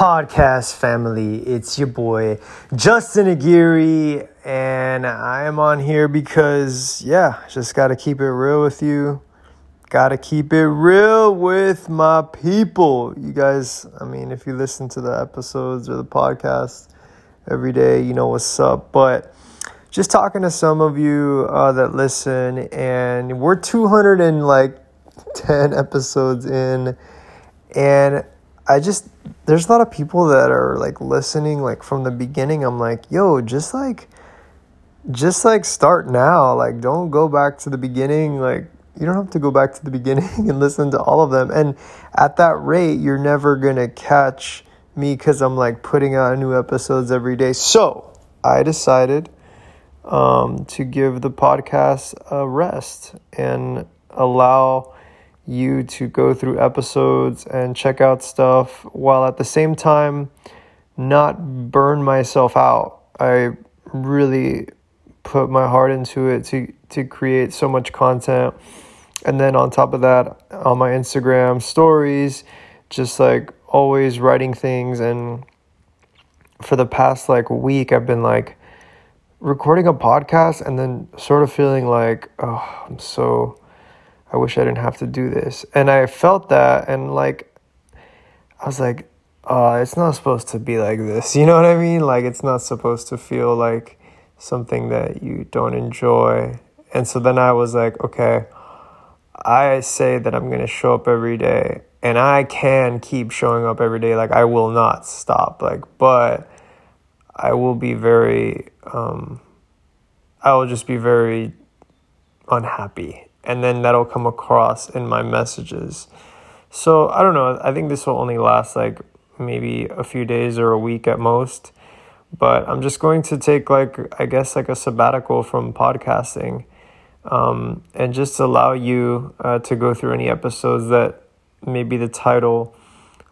podcast family? It's your boy Justin Aguirre, and I am on here because, yeah, just got to keep it real with you. Got to keep it real with my people. You guys, I mean, if you listen to the episodes or the podcast every day, you know what's up. But just talking to some of you uh, that listen, and we're 200 and like 10 episodes in, and I just there's a lot of people that are like listening like from the beginning. I'm like, yo, just like just like start now. Like don't go back to the beginning. Like you don't have to go back to the beginning and listen to all of them. And at that rate, you're never gonna catch me because I'm like putting out new episodes every day. So I decided um, to give the podcast a rest and allow you to go through episodes and check out stuff while at the same time not burn myself out. I really put my heart into it to to create so much content. And then on top of that, on my Instagram stories, just like always writing things and for the past like week I've been like recording a podcast and then sort of feeling like oh, I'm so I wish I didn't have to do this. And I felt that and like I was like, uh, it's not supposed to be like this. You know what I mean? Like it's not supposed to feel like something that you don't enjoy. And so then I was like, okay, I say that I'm going to show up every day and I can keep showing up every day. Like I will not stop. Like, but I will be very, um, I will just be very unhappy and then that'll come across in my messages. So I don't know. I think this will only last like maybe a few days or a week at most. But I'm just going to take like I guess like a sabbatical from podcasting, um, and just allow you uh, to go through any episodes that maybe the title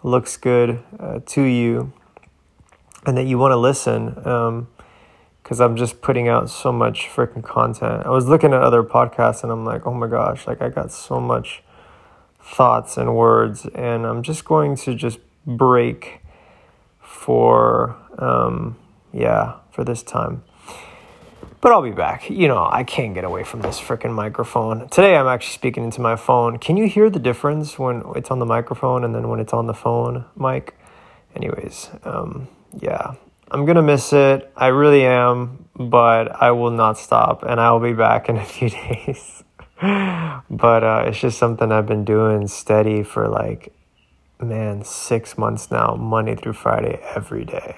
looks good uh, to you, and that you want to listen. Um, because I'm just putting out so much freaking content. I was looking at other podcasts and I'm like, oh my gosh, like I got so much thoughts and words, and I'm just going to just break for, um, yeah, for this time. But I'll be back. You know, I can't get away from this freaking microphone. Today I'm actually speaking into my phone. Can you hear the difference when it's on the microphone and then when it's on the phone mic? Anyways, um, yeah, I'm gonna miss it. I really am, but I will not stop, and I will be back in a few days. but uh, it's just something I've been doing steady for like, man, six months now, Monday through Friday, every day.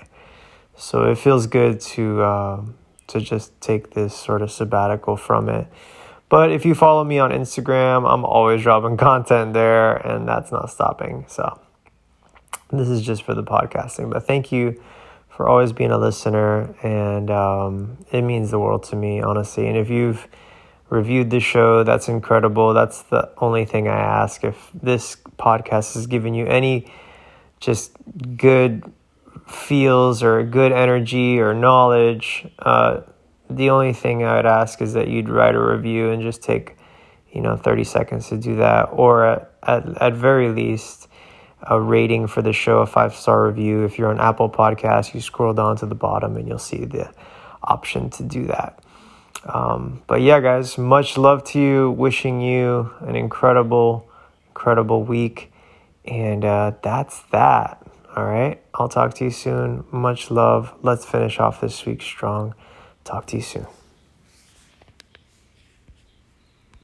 So it feels good to uh, to just take this sort of sabbatical from it. But if you follow me on Instagram, I'm always dropping content there, and that's not stopping. So this is just for the podcasting. But thank you for always being a listener, and um, it means the world to me, honestly. And if you've reviewed the show, that's incredible. That's the only thing I ask. If this podcast has given you any just good feels or good energy or knowledge, uh, the only thing I would ask is that you'd write a review and just take, you know, 30 seconds to do that, or at, at, at very least, a rating for the show, a five star review. If you're on Apple Podcasts, you scroll down to the bottom and you'll see the option to do that. Um, but yeah, guys, much love to you. Wishing you an incredible, incredible week. And uh, that's that. All right. I'll talk to you soon. Much love. Let's finish off this week strong. Talk to you soon.